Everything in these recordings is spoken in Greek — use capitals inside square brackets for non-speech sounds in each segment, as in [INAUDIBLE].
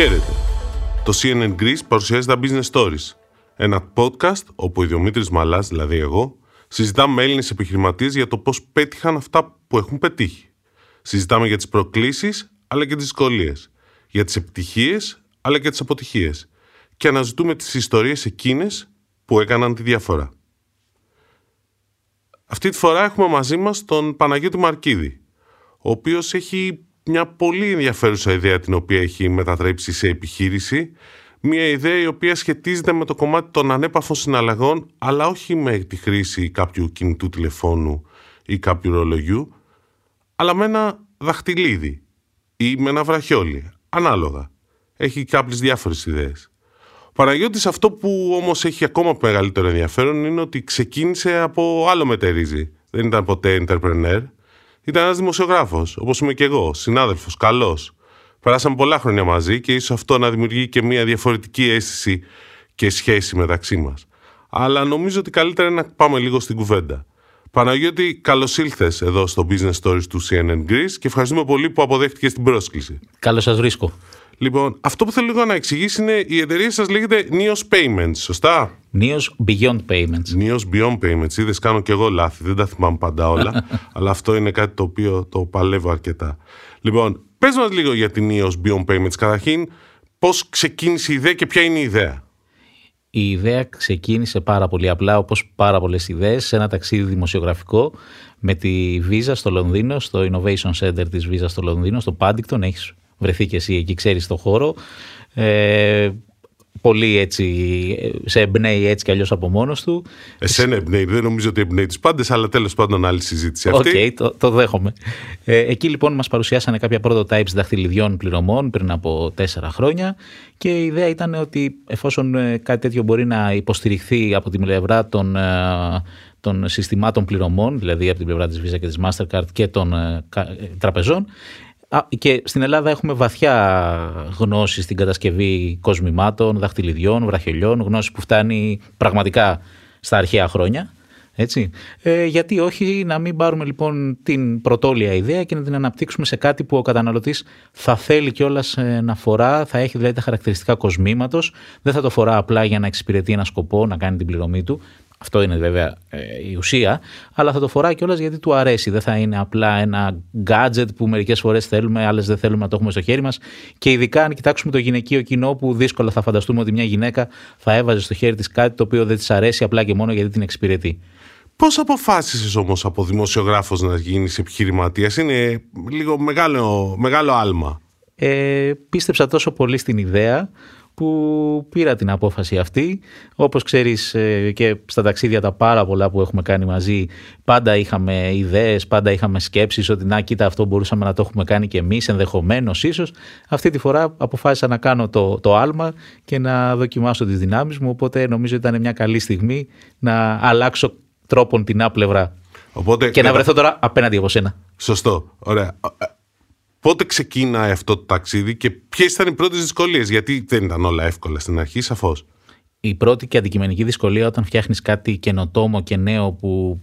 Χαίρετε. Το CNN Greece παρουσιάζει τα Business Stories. Ένα podcast όπου ο Διομήτρης Μαλάς, δηλαδή εγώ, συζητάμε με Έλληνες επιχειρηματίες για το πώς πέτυχαν αυτά που έχουν πετύχει. Συζητάμε για τις προκλήσεις αλλά και τις δυσκολίες, για τις επιτυχίες αλλά και τις αποτυχίες και αναζητούμε τις ιστορίες εκείνες που έκαναν τη διαφορά. Αυτή τη φορά έχουμε μαζί μας τον Παναγιώτη Μαρκίδη, ο οποίος έχει μια πολύ ενδιαφέρουσα ιδέα την οποία έχει μετατρέψει σε επιχείρηση, μια ιδέα η οποία σχετίζεται με το κομμάτι των ανέπαφων συναλλαγών, αλλά όχι με τη χρήση κάποιου κινητού τηλεφώνου ή κάποιου ρολογιού, αλλά με ένα δαχτυλίδι ή με ένα βραχιόλι, ανάλογα. Έχει κάποιες διάφορες ιδέες. Ο Παναγιώτης αυτό που όμως έχει ακόμα μεγαλύτερο ενδιαφέρον είναι ότι ξεκίνησε από άλλο μετερίζει. Δεν ήταν ποτέ entrepreneur. Ήταν ένας δημοσιογράφος, όπως είμαι και εγώ, συνάδελφος, καλός. Περάσαμε πολλά χρόνια μαζί και ίσως αυτό να δημιουργεί και μια διαφορετική αίσθηση και σχέση μεταξύ μας. Αλλά νομίζω ότι καλύτερα είναι να πάμε λίγο στην κουβέντα. Παναγιώτη, καλώς ήλθες εδώ στο Business Stories του CNN Greece και ευχαριστούμε πολύ που αποδέχτηκε την πρόσκληση. Καλώς σας βρίσκω. Λοιπόν, αυτό που θέλω λίγο να εξηγήσει είναι η εταιρεία σας λέγεται Neos Payments, σωστά; Neos Beyond Payments. Neos Beyond Payments. Είδες, κάνω και εγώ λάθη, δεν τα θυμάμαι πάντα όλα, [LAUGHS] αλλά αυτό είναι κάτι το οποίο το παλεύω αρκετά. Λοιπόν, πες μας λίγο για την Neos Beyond Payments. Καταρχήν, πώς ξεκίνησε η ιδέα και ποια είναι η ιδέα; Η ιδέα ξεκίνησε πάρα πολύ απλά, όπως πάρα πολλές ιδέες, σε ένα ταξίδι δημοσιογραφικό με τη Visa στο Λονδίνο, στο Innovation Center της Visa στο Λονδίνο, στο Paddington. Έχεις βρεθεί και εσύ εκεί, ξέρεις το χώρο. Ε, πολύ έτσι, σε εμπνέει έτσι κι αλλιώς από μόνος του. Εσένα εμπνέει, δεν νομίζω ότι εμπνέει τους πάντες, αλλά τέλος πάντων άλλη συζήτηση αυτή. Ok, okay, το, το δέχομαι. Ε, εκεί λοιπόν μας παρουσιάσανε κάποια prototypes δαχτυλιδιών πληρωμών πριν από τέσσερα χρόνια και η ιδέα ήταν ότι εφόσον ε, κάτι τέτοιο μπορεί να υποστηριχθεί από την πλευρά των, ε, των συστημάτων πληρωμών, δηλαδή από την πλευρά της Visa και της Mastercard και των ε, τραπεζών, και στην Ελλάδα έχουμε βαθιά γνώση στην κατασκευή κοσμημάτων, δαχτυλιδιών, βραχελιών, γνώση που φτάνει πραγματικά στα αρχαία χρόνια. Έτσι. Ε, γιατί όχι να μην πάρουμε λοιπόν την πρωτόλια ιδέα και να την αναπτύξουμε σε κάτι που ο καταναλωτής θα θέλει κιόλας ε, να φορά, θα έχει δηλαδή τα χαρακτηριστικά κοσμήματος, δεν θα το φορά απλά για να εξυπηρετεί ένα σκοπό, να κάνει την πληρωμή του, αυτό είναι βέβαια ε, η ουσία, αλλά θα το φοράει κιόλας γιατί του αρέσει. Δεν θα είναι απλά ένα gadget που μερικές φορές θέλουμε, άλλες δεν θέλουμε να το έχουμε στο χέρι μας. Και ειδικά αν κοιτάξουμε το γυναικείο κοινό, που δύσκολα θα φανταστούμε ότι μια γυναίκα θα έβαζε στο χέρι της κάτι το οποίο δεν της αρέσει απλά και μόνο γιατί την εξυπηρετεί. Πώς αποφάσισες όμως από δημοσιογράφος να γίνεις επιχειρηματίας, Είναι λίγο μεγάλο, μεγάλο άλμα. Ε, πίστεψα τόσο πολύ στην ιδέα που πήρα την απόφαση αυτή. Όπως ξέρεις ε, και στα ταξίδια τα πάρα πολλά που έχουμε κάνει μαζί, πάντα είχαμε ιδέες, πάντα είχαμε σκέψεις ότι να κοίτα αυτό μπορούσαμε να το έχουμε κάνει και εμείς ενδεχομένως ίσως. Αυτή τη φορά αποφάσισα να κάνω το, το άλμα και να δοκιμάσω τις δυνάμεις μου, οπότε νομίζω ήταν μια καλή στιγμή να αλλάξω τρόπον την άπλευρα Οπότε, και να βρεθώ τώρα απέναντι από σένα. Σωστό. Ωραία. Πότε ξεκίνάει αυτό το ταξίδι και ποιες ήταν οι πρώτες δυσκολίες, Γιατί δεν ήταν όλα εύκολα στην αρχή, σαφώς. Η πρώτη και αντικειμενική δυσκολία όταν φτιάχνεις κάτι καινοτόμο και νέο που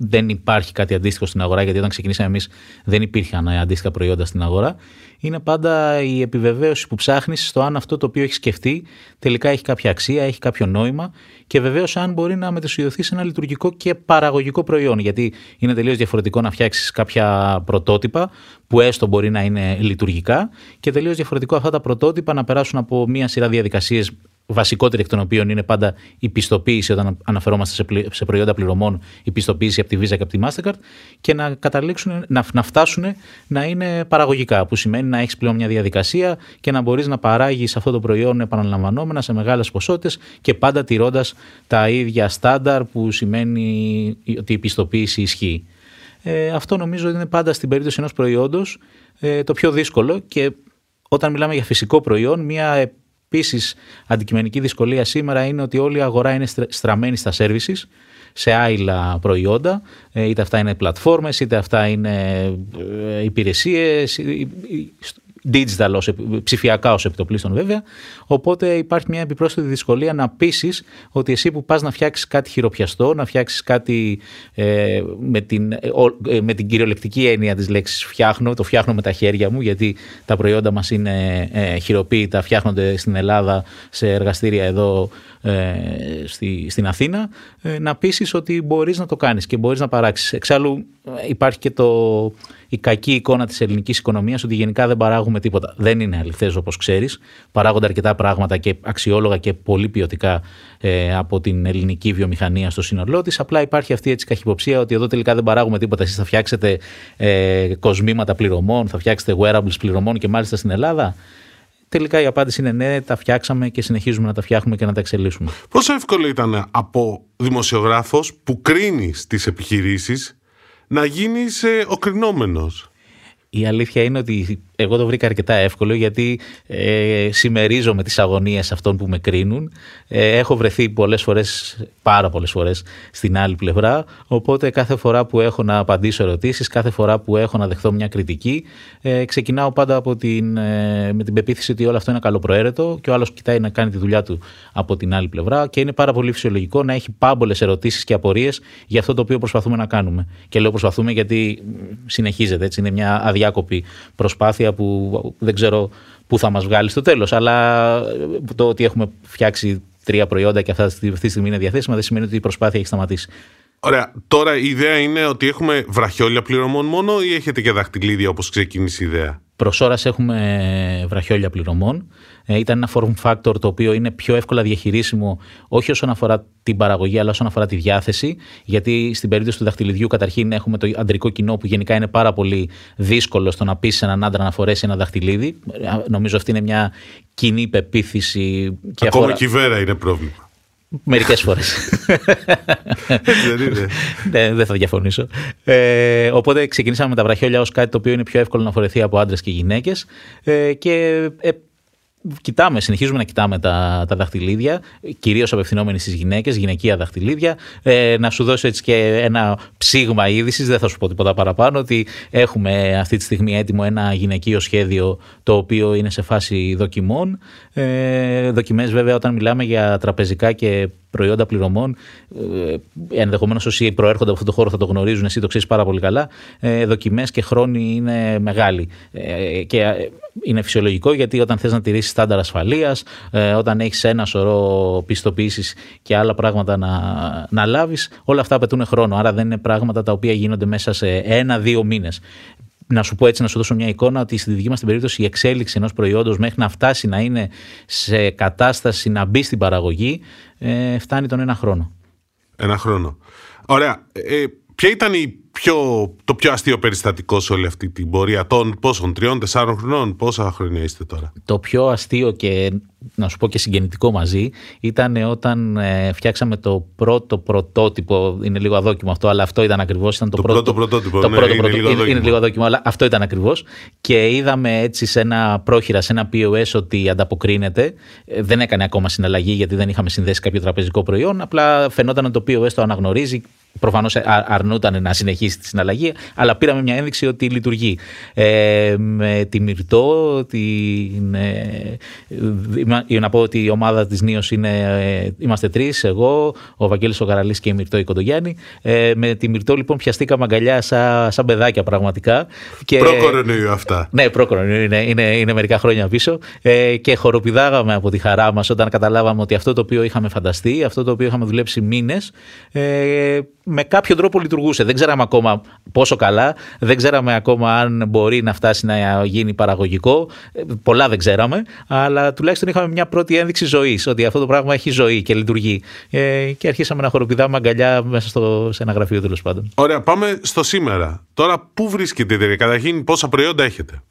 δεν υπάρχει κάτι αντίστοιχο στην αγορά, γιατί όταν ξεκινήσαμε εμείς δεν υπήρχαν αντίστοιχα προϊόντα στην αγορά, είναι πάντα η επιβεβαίωση που ψάχνεις στο αν αυτό το οποίο έχεις σκεφτεί τελικά έχει κάποια αξία, έχει κάποιο νόημα και βεβαίως αν μπορεί να μετασχεδιωθεί σε ένα λειτουργικό και παραγωγικό προϊόν. Γιατί είναι τελείως διαφορετικό να φτιάξεις κάποια πρωτότυπα που έστω μπορεί να είναι λειτουργικά και τελείως διαφορετικό αυτά τα πρωτότυπα να περάσουν από μία σειρά διαδικασίες βασικότερη εκ των οποίων είναι πάντα η πιστοποίηση όταν αναφερόμαστε σε προϊόντα πληρωμών, η πιστοποίηση από τη Visa και από τη Mastercard και να καταλήξουν, να, να φτάσουν να είναι παραγωγικά, που σημαίνει να έχεις πλέον μια διαδικασία και να μπορείς να παράγεις αυτό το προϊόν επαναλαμβανόμενα σε μεγάλες ποσότητες και πάντα τηρώντας τα ίδια στάνταρ που σημαίνει ότι η πιστοποίηση ισχύει. Ε, αυτό νομίζω είναι πάντα στην περίπτωση ενός προϊόντος ε, το πιο δύσκολο και όταν μιλάμε για φυσικό προϊόν, μια Επίσης, αντικειμενική δυσκολία σήμερα είναι ότι όλη η αγορά είναι στραμμένη στα services, σε άειλα προϊόντα, ε, είτε αυτά είναι πλατφόρμες, είτε αυτά είναι ε, υπηρεσίες, digital, ως, ψηφιακά ως επιτοπλίστων βέβαια. Οπότε υπάρχει μια επιπρόσθετη δυσκολία να πείσεις ότι εσύ που πας να φτιάξεις κάτι χειροπιαστό, να φτιάξεις κάτι ε, με, την, ε, με την κυριολεκτική έννοια της λέξης φτιάχνω, το φτιάχνω με τα χέρια μου, γιατί τα προϊόντα μας είναι ε, χειροποίητα, φτιάχνονται στην Ελλάδα σε εργαστήρια εδώ ε, στη, στην Αθήνα, ε, να πείσεις ότι μπορείς να το κάνεις και μπορείς να παράξεις. Εξάλλου, υπάρχει και το, η κακή εικόνα της ελληνικής οικονομίας ότι γενικά δεν παράγουμε τίποτα. Δεν είναι αληθές όπως ξέρεις. Παράγονται αρκετά πράγματα και αξιόλογα και πολύ ποιοτικά ε, από την ελληνική βιομηχανία στο σύνολό της. Απλά υπάρχει αυτή έτσι καχυποψία ότι εδώ τελικά δεν παράγουμε τίποτα. Εσείς θα φτιάξετε ε, κοσμήματα πληρωμών, θα φτιάξετε wearables πληρωμών και μάλιστα στην Ελλάδα; Τελικά η απάντηση είναι ναι, τα φτιάξαμε και συνεχίζουμε να τα φτιάχνουμε και να τα εξελίσσουμε. Πόσο εύκολο ήταν από δημοσιογράφος που κρίνει τις επιχειρήσεις να γίνεις ε, ο κρινόμενος. Η αλήθεια είναι ότι εγώ το βρήκα αρκετά εύκολο γιατί ε, συμμερίζομαι τις αγωνίες αυτών που με κρίνουν. Ε, έχω βρεθεί πολλές φορές, πάρα πολλές φορές στην άλλη πλευρά. Οπότε κάθε φορά που έχω να απαντήσω ερωτήσεις, κάθε φορά που έχω να δεχθώ μια κριτική, ε, ξεκινάω πάντα από την, ε, με την πεποίθηση ότι όλο αυτό είναι καλοπροαίρετο και ο άλλος κοιτάει να κάνει τη δουλειά του από την άλλη πλευρά και είναι πάρα πολύ φυσιολογικό να έχει πάμπολες ερωτήσεις και απορίες για αυτό το οποίο προσπαθούμε να κάνουμε. Και λέω προσπαθούμε γιατί συνεχίζεται, έτσι, είναι μια αδιάκοπη προσπάθεια που δεν ξέρω πού θα μας βγάλει στο τέλος. Αλλά το ότι έχουμε φτιάξει τρία προϊόντα και αυτά αυτή τη στιγμή είναι διαθέσιμα δεν σημαίνει ότι η προσπάθεια έχει σταματήσει. Ωραία. Τώρα η ιδέα είναι ότι έχουμε βραχιόλια πληρωμών μόνο ή έχετε και δαχτυλίδια όπως ξεκίνησε η ιδέα; Προς ώρας έχουμε βραχιόλια πληρωμών. Ε, ήταν ένα form factor το οποίο είναι πιο εύκολα διαχειρίσιμο όχι όσον αφορά την παραγωγή αλλά όσον αφορά τη διάθεση γιατί στην περίπτωση του δαχτυλιδιού καταρχήν έχουμε το αντρικό κοινό που γενικά είναι πάρα πολύ δύσκολο στο να πείσει έναν άντρα να φορέσει ένα δαχτυλίδι. Ε, νομίζω αυτή είναι μια κοινή πεποίθηση. Και Ακόμα αφορά... και η βέρα είναι πρόβλημα. Μερικές φορές. δεν είναι. ναι, δεν θα διαφωνήσω. Ε, οπότε ξεκινήσαμε με τα βραχιόλια ως κάτι το οποίο είναι πιο εύκολο να φορεθεί από άντρες και γυναίκες. Ε, και ε, κοιτάμε, συνεχίζουμε να κοιτάμε τα, τα δαχτυλίδια, κυρίως απευθυνόμενοι στις γυναίκες, γυναικεία δαχτυλίδια. Ε, να σου δώσω έτσι και ένα ψήγμα είδησης, δεν θα σου πω τίποτα παραπάνω, ότι έχουμε αυτή τη στιγμή έτοιμο ένα γυναικείο σχέδιο το οποίο είναι σε φάση δοκιμών. Ε, Δοκιμές, βέβαια, όταν μιλάμε για τραπεζικά και προϊόντα πληρωμών, ε, ενδεχομένως όσοι προέρχονται από αυτό το χώρο θα το γνωρίζουν, εσύ το ξέρεις πάρα πολύ καλά. Ε, Δοκιμές και χρόνοι είναι μεγάλοι. Ε, και ε, είναι φυσιολογικό γιατί όταν θες να τηρήσεις στάνταρ ασφαλείας, ε, όταν έχεις ένα σωρό πιστοποιήσεις και άλλα πράγματα να, να λάβεις, όλα αυτά απαιτούν χρόνο. Άρα δεν είναι πράγματα τα οποία γίνονται μέσα σε ένα-δύο μήνες να σου πω έτσι, να σου δώσω μια εικόνα ότι στη δική μας την περίπτωση η εξέλιξη ενός προϊόντος μέχρι να φτάσει να είναι σε κατάσταση να μπει στην παραγωγή ε, φτάνει τον ένα χρόνο. Ένα χρόνο. Ωραία. Ε, ποια ήταν η πιο, το πιο αστείο περιστατικό σε όλη αυτή την πορεία των πόσων, τριών, τεσσάρων χρονών, πόσα χρόνια είστε τώρα; Το πιο αστείο και να σου πω και συγγενητικό μαζί ήταν όταν ε, φτιάξαμε το πρώτο πρωτότυπο. Είναι λίγο αδόκιμο αυτό, αλλά αυτό ήταν ακριβώς. Το, το πρώτο, πρωτότυπο. Το ναι, πρώτο, είναι, πρώτο, λίγο είναι, είναι, λίγο αδόκιμο, αλλά αυτό ήταν ακριβώς. Και είδαμε έτσι σε ένα πρόχειρα, σε ένα POS ότι ανταποκρίνεται. Ε, δεν έκανε ακόμα συναλλαγή γιατί δεν είχαμε συνδέσει κάποιο τραπεζικό προϊόν. Απλά φαινόταν ότι το POS το αναγνωρίζει Προφανώς ε, αρνούταν να συνεχίσει τη συναλλαγή, αλλά πήραμε μια ένδειξη ότι λειτουργεί. Ε, με τη Μυρτό, την, ε, να πω ότι η ομάδα της Νίος είναι, ε, είμαστε τρεις, εγώ, ο Βαγγέλης ο Καραλή και η Μυρτό η Κοντογιάννη. Ε, με τη Μυρτό λοιπόν πιαστήκαμε αγκαλιά σαν, σαν παιδάκια πραγματικά. Και, προ-κορονοϊό αυτά. Ναι, προ-κορονοϊό, είναι, είναι, είναι μερικά χρόνια πίσω. Ε, και χοροπηδάγαμε από τη χαρά μας όταν καταλάβαμε ότι αυτό το οποίο είχαμε φανταστεί, αυτό το οποίο είχαμε δουλέψει μήνες, ε, με κάποιο τρόπο λειτουργούσε. Δεν ξέραμε ακόμα πόσο καλά, δεν ξέραμε ακόμα αν μπορεί να φτάσει να γίνει παραγωγικό. Ε, πολλά δεν ξέραμε, αλλά τουλάχιστον είχαμε μια πρώτη ένδειξη ζωής, ότι αυτό το πράγμα έχει ζωή και λειτουργεί. Ε, και αρχίσαμε να χοροπηδάμε αγκαλιά μέσα στο, σε ένα γραφείο τέλος πάντων. Ωραία, πάμε στο σήμερα. Τώρα, πού βρίσκεται η εταιρεία, καταρχήν πόσα προϊόντα έχετε;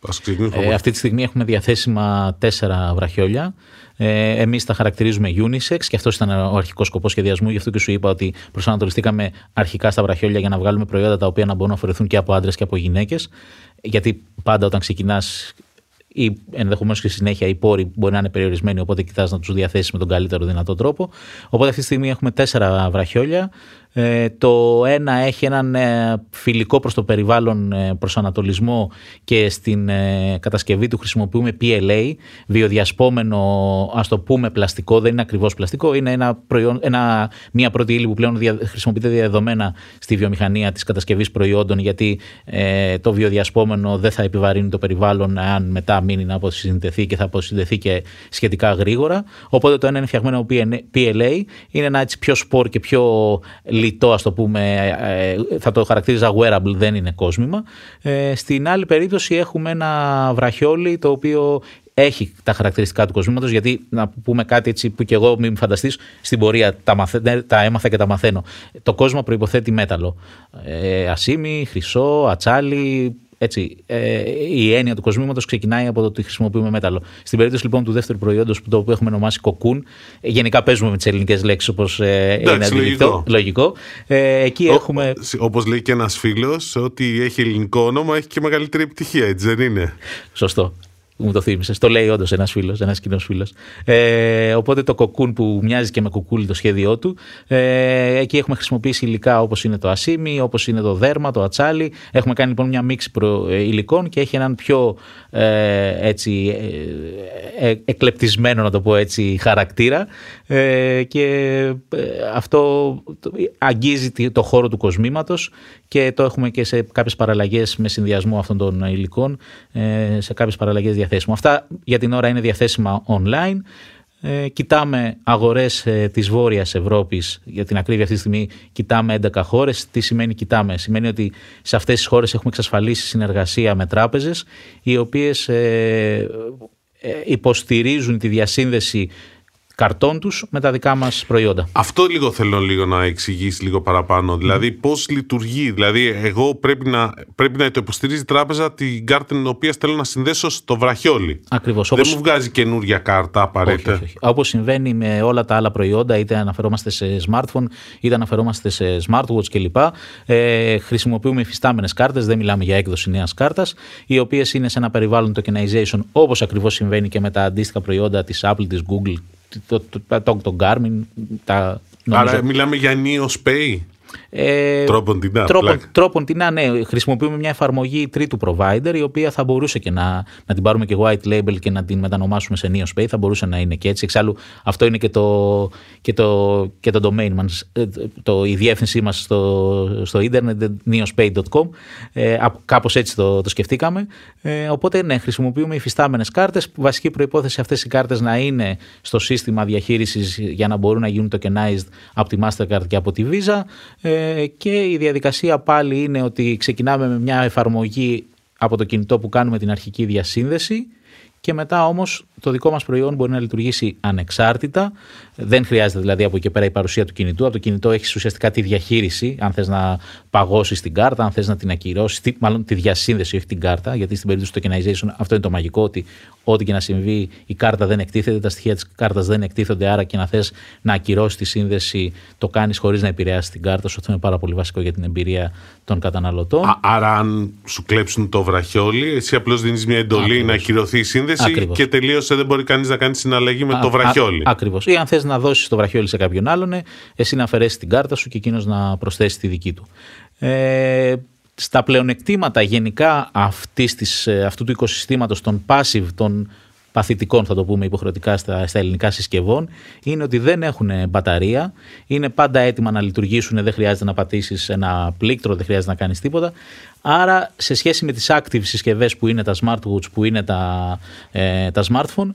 Ε, αυτή τη στιγμή έχουμε διαθέσιμα τέσσερα βραχιόλια. Ε, Εμείς τα χαρακτηρίζουμε unisex και αυτός ήταν ο αρχικός σκοπός σχεδιασμού. Γι' αυτό και σου είπα ότι προσανατολιστήκαμε αρχικά στα βραχιόλια για να βγάλουμε προϊόντα τα οποία να μπορούν να φορεθούν και από άντρες και από γυναίκες. Γιατί πάντα όταν ξεκινάς ή ενδεχομένως και συνέχεια οι πόροι μπορεί να είναι περιορισμένοι, οπότε κοιτάς να τους διαθέσεις με τον καλύτερο δυνατό τρόπο. Οπότε αυτή τη στιγμή έχουμε τέσσερα βραχιόλια Ε, το ένα έχει έναν ε, φιλικό προς το περιβάλλον ε, προσανατολισμό και στην κατασκευή του χρησιμοποιούμε PLA, βιοδιασπόμενο ας το πούμε πλαστικό, δεν είναι ακριβώς πλαστικό, είναι ένα προϊόν, ένα, μια πρώτη ύλη που πλέον δια, χρησιμοποιείται διαδεδομένα στη βιομηχανία της κατασκευής προϊόντων γιατί το βιοδιασπόμενο δεν θα επιβαρύνει το περιβάλλον αν μετά μείνει να αποσυνδεθεί και θα αποσυνδεθεί και σχετικά γρήγορα. Οπότε το ένα είναι φτιαγμένο PLA, είναι ένα έτσι πιο σπορ και πιο λιτό, ας το πούμε, ε, θα το χαρακτήριζα wearable, δεν είναι κόσμημα. Ε, στην άλλη περίπτωση έχουμε ένα βραχιόλι το οποίο έχει τα χαρακτηριστικά του κοσμήματος γιατί να πούμε κάτι έτσι που και εγώ μην φανταστείς στην πορεία τα, μαθε, ναι, τα έμαθα και τα μαθαίνω. Το κόσμο προϋποθέτει μέταλλο. Ε, ασίμι, χρυσό, ατσάλι, έτσι, ε, η έννοια του κοσμήματος ξεκινάει από το ότι χρησιμοποιούμε μέταλλο. Στην περίπτωση λοιπόν του δεύτερου προϊόντος που το έχουμε ονομάσει κοκκούν, ε, γενικά παίζουμε με τις ελληνικές λέξεις όπως ε, είναι αντιληπτό. Λογικό. Ε, εκεί έχουμε. Όπως λέει και ένας φίλος, ότι έχει ελληνικό όνομα έχει και μεγαλύτερη επιτυχία, έτσι δεν είναι; Σωστό μου το θύμισες. Το λέει όντως ένας φίλος, ένας κοινός φίλος. Ε, οπότε το κοκκούν που μοιάζει και με κουκούλι το σχέδιό του. Ε, εκεί έχουμε χρησιμοποιήσει υλικά όπως είναι το ασίμι, όπως είναι το δέρμα, το ατσάλι. Έχουμε κάνει λοιπόν μια μίξη προ, ε, υλικών και έχει έναν πιο ε, έτσι, ε, ε, εκλεπτισμένο, να το πω έτσι, χαρακτήρα. Ε, και αυτό αγγίζει το χώρο του κοσμήματος και το έχουμε και σε κάποιες παραλλαγές με συνδυασμό αυτών των υλικών, σε κάποιες παραλλαγές διαθέσιμο. Αυτά για την ώρα είναι διαθέσιμα online. Ε, κοιτάμε αγορές ε, της Βόρειας Ευρώπης, για την ακρίβεια αυτή τη στιγμή κοιτάμε 11 χώρες. Τι σημαίνει κοιτάμε, σημαίνει ότι σε αυτές τις χώρες έχουμε εξασφαλίσει συνεργασία με τράπεζες οι οποίες ε, ε υποστηρίζουν τη διασύνδεση καρτών τους με τα δικά μας προϊόντα. Αυτό λίγο θέλω λίγο να εξηγήσεις λίγο παραπάνω. Δηλαδή, πώς λειτουργεί. Δηλαδή, εγώ πρέπει να, πρέπει να το υποστηρίζει η τράπεζα την κάρτα την οποία θέλω να συνδέσω στο βραχιόλι. Ακριβώς. Δεν μου βγάζει καινούρια κάρτα απαραίτητα. Όπως συμβαίνει με όλα τα άλλα προϊόντα, είτε αναφερόμαστε σε smartphone, είτε αναφερόμαστε σε smartwatch κλπ. Ε, χρησιμοποιούμε υφιστάμενες κάρτες, δεν μιλάμε για έκδοση νέας κάρτας, οι οποίες είναι σε ένα περιβάλλον tokenization όπως ακριβώς συμβαίνει και με τα αντίστοιχα προϊόντα της Apple, της Google το, το, το, το Garmin. Τα, Άρα μιλάμε για Neos Pay. Ε, τρόπον την τρόπον, την ναι. Χρησιμοποιούμε μια εφαρμογή τρίτου provider η οποία θα μπορούσε και να, να την πάρουμε και white label και να την μετανομάσουμε σε Neos Pay. Θα μπορούσε να είναι και έτσι. Εξάλλου αυτό είναι και το, και το, και το domain μας, ε, το, η διεύθυνσή μας στο, στο ίντερνετ neospay.com. Ε, κάπως έτσι το, το σκεφτήκαμε. Ε, οπότε ναι, χρησιμοποιούμε υφιστάμενες κάρτες. Βασική προϋπόθεση αυτές οι κάρτες να είναι στο σύστημα διαχείρισης για να μπορούν να γίνουν tokenized από τη Mastercard και από τη Visa. Ε, και η διαδικασία πάλι είναι ότι ξεκινάμε με μια εφαρμογή από το κινητό που κάνουμε την αρχική διασύνδεση και μετά όμως το δικό μας προϊόν μπορεί να λειτουργήσει ανεξάρτητα. Δεν χρειάζεται δηλαδή από εκεί πέρα η παρουσία του κινητού. Από το κινητό έχεις ουσιαστικά τη διαχείριση, αν θες να παγώσεις την κάρτα, αν θες να την ακυρώσεις, μάλλον τη διασύνδεση, όχι την κάρτα, γιατί στην περίπτωση του tokenization αυτό είναι το μαγικό, ότι ό,τι και να συμβεί η κάρτα δεν εκτίθεται, τα στοιχεία της κάρτας δεν εκτίθονται, άρα και να θες να ακυρώσεις τη σύνδεση, το κάνεις χωρίς να επηρεάσεις την κάρτα, αυτό είναι πάρα πολύ βασικό για την εμπειρία των καταναλωτών. Α, άρα αν σου κλέψουν το βραχιόλι, εσύ απλώς δίνεις μια εντολή να ακυρωθεί η σύνδεση και τελείω δεν μπορεί κανείς να κάνει συναλλαγή με το βραχιόλι. Ακριβώς. Ή αν θες να δώσει το βραχιόλι σε κάποιον άλλον, εσύ να αφαιρέσεις την κάρτα σου και εκείνος να προσθέσει τη δική του. Ε, στα πλεονεκτήματα γενικά αυτής της, ε, αυτού του οικοσυστήματος των passive, των παθητικών θα το πούμε υποχρεωτικά στα, στα ελληνικά συσκευών είναι ότι δεν έχουν μπαταρία, είναι πάντα έτοιμα να λειτουργήσουν, δεν χρειάζεται να πατήσεις ένα πλήκτρο, δεν χρειάζεται να κάνεις τίποτα. Άρα σε σχέση με τις active συσκευές που είναι τα smartwatch, που είναι τα, ε, τα smartphone,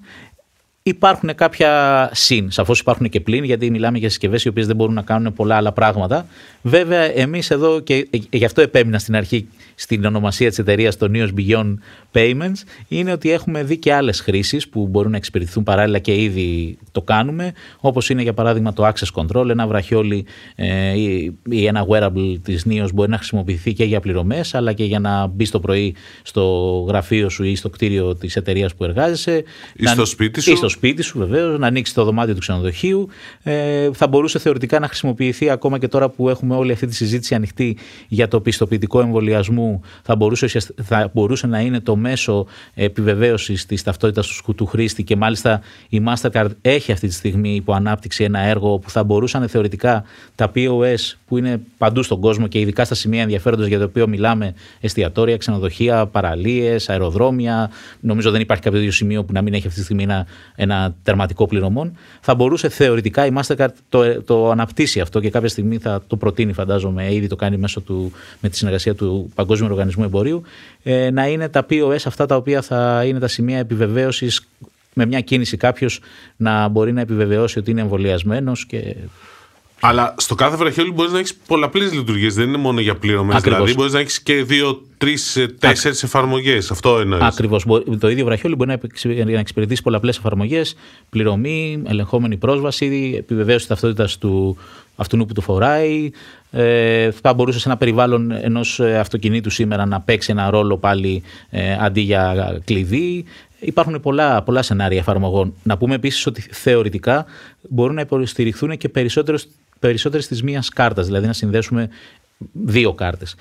Υπάρχουν κάποια συν, σαφώς υπάρχουν και πλήν, γιατί μιλάμε για συσκευές οι οποίες δεν μπορούν να κάνουν πολλά άλλα πράγματα. Βέβαια, εμείς εδώ, και γι' αυτό επέμεινα στην αρχή στην ονομασία της εταιρείας, το Neos Beyond Payments, είναι ότι έχουμε δει και άλλες χρήσεις που μπορούν να εξυπηρετηθούν παράλληλα και ήδη το κάνουμε, όπως είναι για παράδειγμα το Access Control, ένα βραχιόλι ε, ή, ένα wearable της Neos μπορεί να χρησιμοποιηθεί και για πληρωμές, αλλά και για να μπει το πρωί στο γραφείο σου ή στο κτίριο της εταιρείας που εργάζεσαι. Ή στο σπίτι σου. Ή στο σπίτι σου βεβαίως, να ανοίξει το δωμάτιο του ξενοδοχείου. Ε, θα μπορούσε θεωρητικά να χρησιμοποιηθεί ακόμα και τώρα που έχουμε όλη αυτή τη συζήτηση ανοιχτή για το πιστοποιητικό εμβολιασμού. Θα μπορούσε, θα μπορούσε να είναι το μέσο επιβεβαίωσης της ταυτότητας του, του χρήστη και μάλιστα η Mastercard έχει αυτή τη στιγμή υπό ανάπτυξη ένα έργο που θα μπορούσαν θεωρητικά τα POS που είναι παντού στον κόσμο και ειδικά στα σημεία ενδιαφέροντος για το οποίο μιλάμε, εστιατόρια, ξενοδοχεία, παραλίες, αεροδρόμια. Νομίζω δεν υπάρχει κάποιο ίδιο σημείο που να μην έχει αυτή τη στιγμή ένα, ένα τερματικό πληρωμών. Θα μπορούσε θεωρητικά η Mastercard το, το αναπτύσσει αυτό και κάποια στιγμή θα το προτείνει, φαντάζομαι, ήδη το κάνει μέσω του, με τη συνεργασία του Παγκόσμιου Οργανισμού Εμπορίου, ε, να είναι τα POS αυτά τα οποία θα είναι τα σημεία επιβεβαίωσης με μια κίνηση κάποιος να μπορεί να επιβεβαιώσει ότι είναι εμβολιασμένος και αλλά στο κάθε βραχιόλι μπορείς να έχεις πολλαπλέ λειτουργίες. Δεν είναι μόνο για πληρωμέ. Δηλαδή, μπορείς να έχεις και δύο, τρεις, ε, τέσσερις εφαρμογές. Αυτό εννοείς. Ακριβώς. Το ίδιο βραχιόλι μπορεί να εξυπηρετήσει πολλαπλές εφαρμογές. Πληρωμή, ελεγχόμενη πρόσβαση, επιβεβαίωση ταυτότητας του αυτού που το φοράει. Ε, θα μπορούσες σε ένα περιβάλλον ενός ε, αυτοκινήτου σήμερα να παίξει ένα ρόλο πάλι ε, αντί για κλειδί. Υπάρχουν πολλά, πολλά σενάρια εφαρμογών. Να πούμε επίσης ότι θεωρητικά μπορούν να υποστηριχθούν και περισσότερες της μίας κάρτας, δηλαδή να συνδέσουμε δύο κάρτες.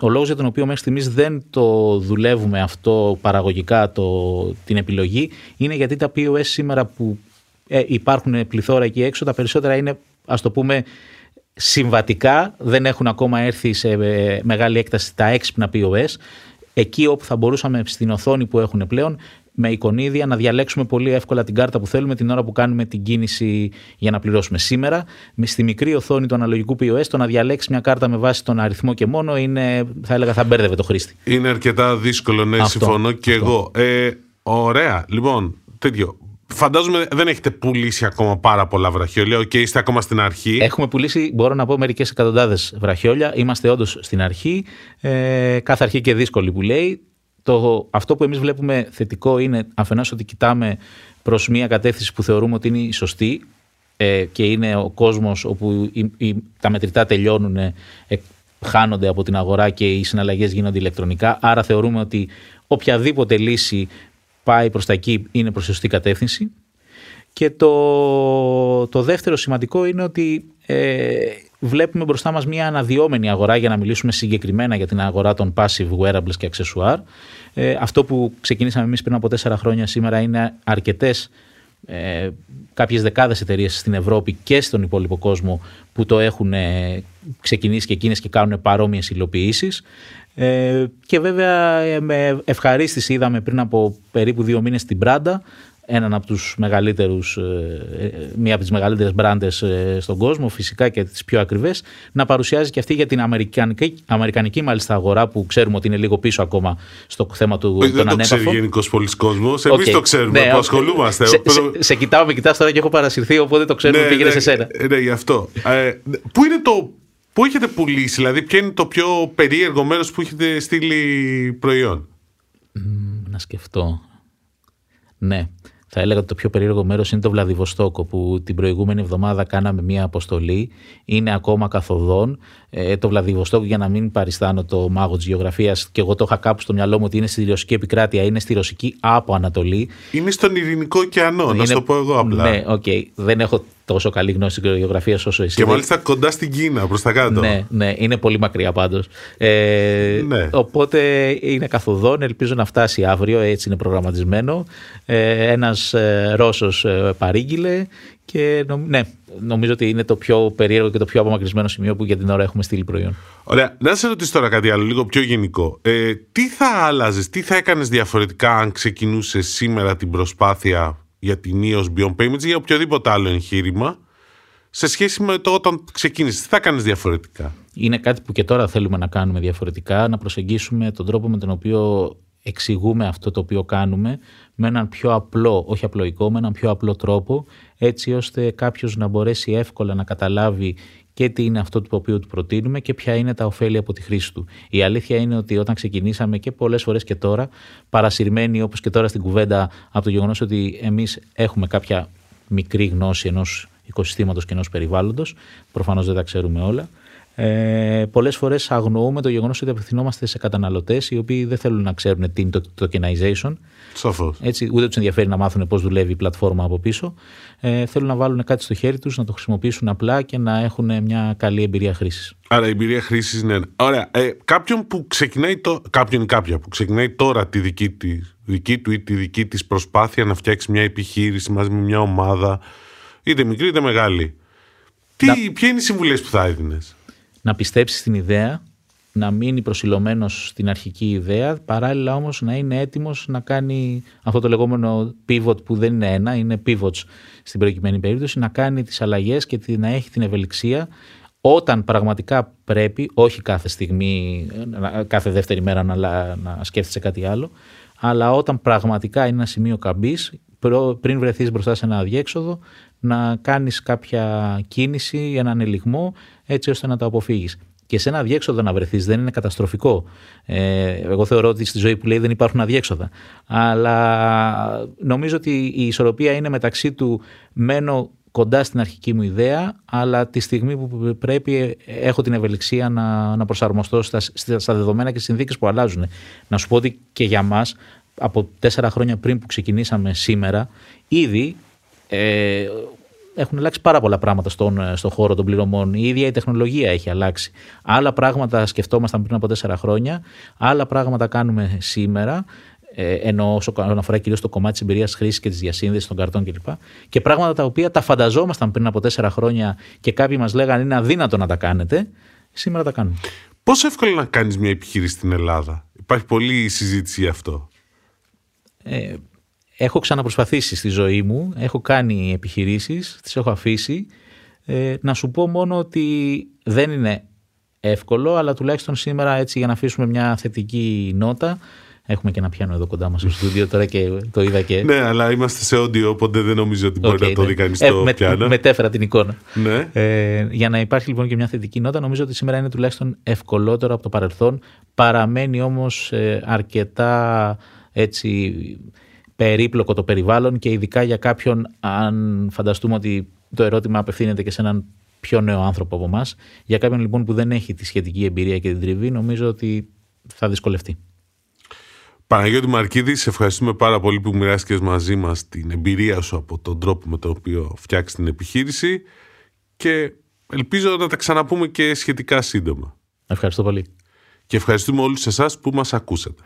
Ο λόγος για τον οποίο μέχρι στιγμής δεν το δουλεύουμε αυτό παραγωγικά το, την επιλογή είναι γιατί τα POS σήμερα που ε, υπάρχουν πληθώρα εκεί έξω, τα περισσότερα είναι, ας το πούμε, συμβατικά, δεν έχουν ακόμα έρθει σε ε, μεγάλη έκταση τα έξυπνα POS εκεί όπου θα μπορούσαμε στην οθόνη που έχουν πλέον με εικονίδια να διαλέξουμε πολύ εύκολα την κάρτα που θέλουμε την ώρα που κάνουμε την κίνηση για να πληρώσουμε. Σήμερα, με στη μικρή οθόνη του αναλογικού POS, το να διαλέξεις μια κάρτα με βάση τον αριθμό και μόνο είναι, θα έλεγα, θα μπέρδευε το χρήστη. Είναι αρκετά δύσκολο, ναι, αυτό, συμφωνώ και εγώ. Ε, ωραία, λοιπόν, τέτοιο. Φαντάζομαι δεν έχετε πουλήσει ακόμα πάρα πολλά βραχιόλια. Ok, okay, είστε ακόμα στην αρχή. Έχουμε πουλήσει, μπορώ να πω, μερικές εκατοντάδες βραχιόλια. Είμαστε όντως στην αρχή. Ε, κάθε αρχή και δύσκολη που λέει. Το, αυτό που εμείς βλέπουμε θετικό είναι αφενός ότι κοιτάμε προς μια κατεύθυνση που θεωρούμε ότι είναι η σωστή ε, και είναι ο κόσμος όπου τα μετρητά τελειώνουν, ε, χάνονται από την αγορά και οι συναλλαγές γίνονται ηλεκτρονικά. Άρα θεωρούμε ότι οποιαδήποτε λύση πάει προς τα εκεί είναι προς σωστή κατεύθυνση. Και το, το δεύτερο σημαντικό είναι ότι ε, βλέπουμε μπροστά μας μια αναδυόμενη αγορά για να μιλήσουμε συγκεκριμένα για την αγορά των passive wearables και accessoire. Ε, αυτό που ξεκινήσαμε εμείς πριν από τέσσερα χρόνια σήμερα είναι αρκετές ε, κάποιες δεκάδες εταιρείες στην Ευρώπη και στον υπόλοιπο κόσμο που το έχουν ε, ξεκινήσει και εκείνες και κάνουν παρόμοιες υλοποιήσεις. Ε, και βέβαια ε, με ευχαρίστηση είδαμε πριν από περίπου δύο μήνες την Πράντα έναν από τους μεγαλύτερους, ε, μία από τις μεγαλύτερες μπράντες στον κόσμο, φυσικά και τις πιο ακριβές, να παρουσιάζει και αυτή για την αμερικανική, αμερικανική μάλιστα αγορά που ξέρουμε ότι είναι λίγο πίσω ακόμα στο θέμα του Δεν των το ξέρει γενικός πολλοί κόσμο. Εμεί το ξέρουμε ναι, που ασχολούμαστε. Σε, σε, σε, κοιτάω, με κοιτάς τώρα και έχω παρασυρθεί, οπότε το ξέρουμε ναι, πήγαινε ναι, σε σένα. Ναι, γι' αυτό. Ε, πού είναι το Πού έχετε πουλήσει, δηλαδή, ποιο είναι το πιο περίεργο μέρος που έχετε στείλει προϊόν; να σκεφτώ. Ναι. Θα έλεγα ότι το πιο περίεργο μέρος είναι το Βλαδιβοστόκο, που την προηγούμενη εβδομάδα κάναμε μία αποστολή. Είναι ακόμα καθοδόν. Ε, το Βλαδιβοστόκο, για να μην παριστάνω το μάγο της γεωγραφίας, και εγώ το είχα κάπου στο μυαλό μου ότι είναι στη ρωσική επικράτεια, είναι στη ρωσική από Ανατολή. Είναι στον Ειρηνικό ωκεανό, είναι... να σου το πω εγώ απλά. Ναι, ok. Okay. Δεν έχω τόσο καλή γνώση της γεωγραφίας όσο εσύ. Και μάλιστα κοντά στην Κίνα, προς τα κάτω. Ναι, ναι, είναι πολύ μακριά πάντως. Ε, ναι. Οπότε είναι καθοδόν, ελπίζω να φτάσει αύριο, έτσι είναι προγραμματισμένο. Ε, Ένας ε, Ρώσος ε, παρήγγειλε και ναι, νομίζω ότι είναι το πιο περίεργο και το πιο απομακρυσμένο σημείο που για την ώρα έχουμε στείλει προϊόν. Ωραία. Να σε ρωτήσω τώρα κάτι άλλο, λίγο πιο γενικό. Ε, τι θα άλλαζες, τι θα έκανες διαφορετικά αν ξεκινούσε σήμερα την προσπάθεια για την EOS Beyond Payments ή για οποιοδήποτε άλλο εγχείρημα σε σχέση με το όταν ξεκίνησες. Τι θα κάνεις διαφορετικά; Είναι κάτι που και τώρα θέλουμε να κάνουμε διαφορετικά, να προσεγγίσουμε τον τρόπο με τον οποίο εξηγούμε αυτό το οποίο κάνουμε με έναν πιο απλό, όχι απλοϊκό, με έναν πιο απλό τρόπο, έτσι ώστε κάποιος να μπορέσει εύκολα να καταλάβει και τι είναι αυτό το οποίο του προτείνουμε και ποια είναι τα ωφέλη από τη χρήση του. Η αλήθεια είναι ότι όταν ξεκινήσαμε και πολλές φορές και τώρα, παρασυρμένοι όπως και τώρα στην κουβέντα από το γεγονός ότι εμείς έχουμε κάποια μικρή γνώση ενός οικοσυστήματος και ενός περιβάλλοντος, προφανώς δεν τα ξέρουμε όλα, Ε, Πολλές φορές αγνοούμε το γεγονός ότι απευθυνόμαστε σε καταναλωτές οι οποίοι δεν θέλουν να ξέρουν τι είναι το tokenization. Σαφώς. Έτσι, ούτε τους ενδιαφέρει να μάθουν πώς δουλεύει η πλατφόρμα από πίσω. Ε, θέλουν να βάλουν κάτι στο χέρι τους, να το χρησιμοποιήσουν απλά και να έχουν μια καλή εμπειρία χρήσης. Άρα η εμπειρία χρήσης είναι. Ωραία. Ε, κάποιον που ξεκινάει. Το... Κάποιον ή κάποια που ξεκινάει τώρα τη δική, τη, δική του ή τη δική της προσπάθεια να φτιάξει μια επιχείρηση μαζί με μια ομάδα, είτε μικρή είτε μεγάλη. Τι, να... Ποια είναι οι συμβουλές που θα έδινες; Να πιστέψεις στην ιδέα, να μείνει προσιλωμένος στην αρχική ιδέα, παράλληλα όμως να είναι έτοιμος να κάνει αυτό το λεγόμενο pivot που δεν είναι ένα, είναι pivots στην προκειμένη περίπτωση, να κάνει τις αλλαγές και να έχει την ευελιξία όταν πραγματικά πρέπει, όχι κάθε στιγμή, κάθε δεύτερη μέρα να, να σκέφτεσαι κάτι άλλο, αλλά όταν πραγματικά είναι ένα σημείο καμπής, πριν βρεθείς μπροστά σε ένα αδιέξοδο, να κάνεις κάποια κίνηση, έναν ελιγμό, έτσι ώστε να το αποφύγεις. Και σε ένα αδιέξοδο να βρεθείς δεν είναι καταστροφικό. Ε, εγώ θεωρώ ότι στη ζωή που λέει δεν υπάρχουν αδιέξοδα. Αλλά νομίζω ότι η ισορροπία είναι μεταξύ του μένω κοντά στην αρχική μου ιδέα, αλλά τη στιγμή που πρέπει έχω την ευελιξία να, να προσαρμοστώ στα, στα δεδομένα και συνθήκες που αλλάζουν. Να σου πω ότι και για μας, από τέσσερα χρόνια πριν που ξεκινήσαμε σήμερα, ήδη ε, έχουν αλλάξει πάρα πολλά πράγματα στον, στον χώρο των πληρωμών. Η ίδια η τεχνολογία έχει αλλάξει. Άλλα πράγματα σκεφτόμασταν πριν από τέσσερα χρόνια, άλλα πράγματα κάνουμε σήμερα ε, ενώ όσο αφορά κυρίως το κομμάτι της εμπειρίας χρήσης και της διασύνδεσης των καρτών κλπ. Και πράγματα τα οποία τα φανταζόμασταν πριν από τέσσερα χρόνια και κάποιοι μας λέγανε είναι αδύνατο να τα κάνετε, σήμερα τα κάνουμε. Πόσο εύκολο να κάνεις μια επιχείρηση στην Ελλάδα, Υπάρχει πολλή συζήτηση γι' αυτό. Ε, έχω ξαναπροσπαθήσει στη ζωή μου, έχω κάνει επιχειρήσεις, τις έχω αφήσει. Ε, να σου πω μόνο ότι δεν είναι εύκολο, αλλά τουλάχιστον σήμερα έτσι για να αφήσουμε μια θετική νότα, Έχουμε και ένα πιάνο εδώ κοντά μας στο στούντιο τώρα και το είδα και. Ναι, αλλά είμαστε σε όντιο, οπότε δεν νομίζω ότι μπορεί να το ναι. δει κανείς ε, το πιάνο. Μετέφερα την εικόνα. Ναι. Ε, για να υπάρχει λοιπόν και μια θετική νότα, νομίζω ότι σήμερα είναι τουλάχιστον ευκολότερο από το παρελθόν. Παραμένει όμως ε, αρκετά έτσι περίπλοκο το περιβάλλον και ειδικά για κάποιον, αν φανταστούμε ότι το ερώτημα απευθύνεται και σε έναν πιο νέο άνθρωπο από εμάς. Για κάποιον λοιπόν που δεν έχει τη σχετική εμπειρία και την τριβή, νομίζω ότι θα δυσκολευτεί. Παναγιώτη Μαρκίδη, σε ευχαριστούμε πάρα πολύ που μοιράστηκες μαζί μας την εμπειρία σου από τον τρόπο με τον οποίο φτιάξεις την επιχείρηση και ελπίζω να τα ξαναπούμε και σχετικά σύντομα. Ευχαριστώ πολύ. Και ευχαριστούμε όλους εσάς που μας ακούσατε.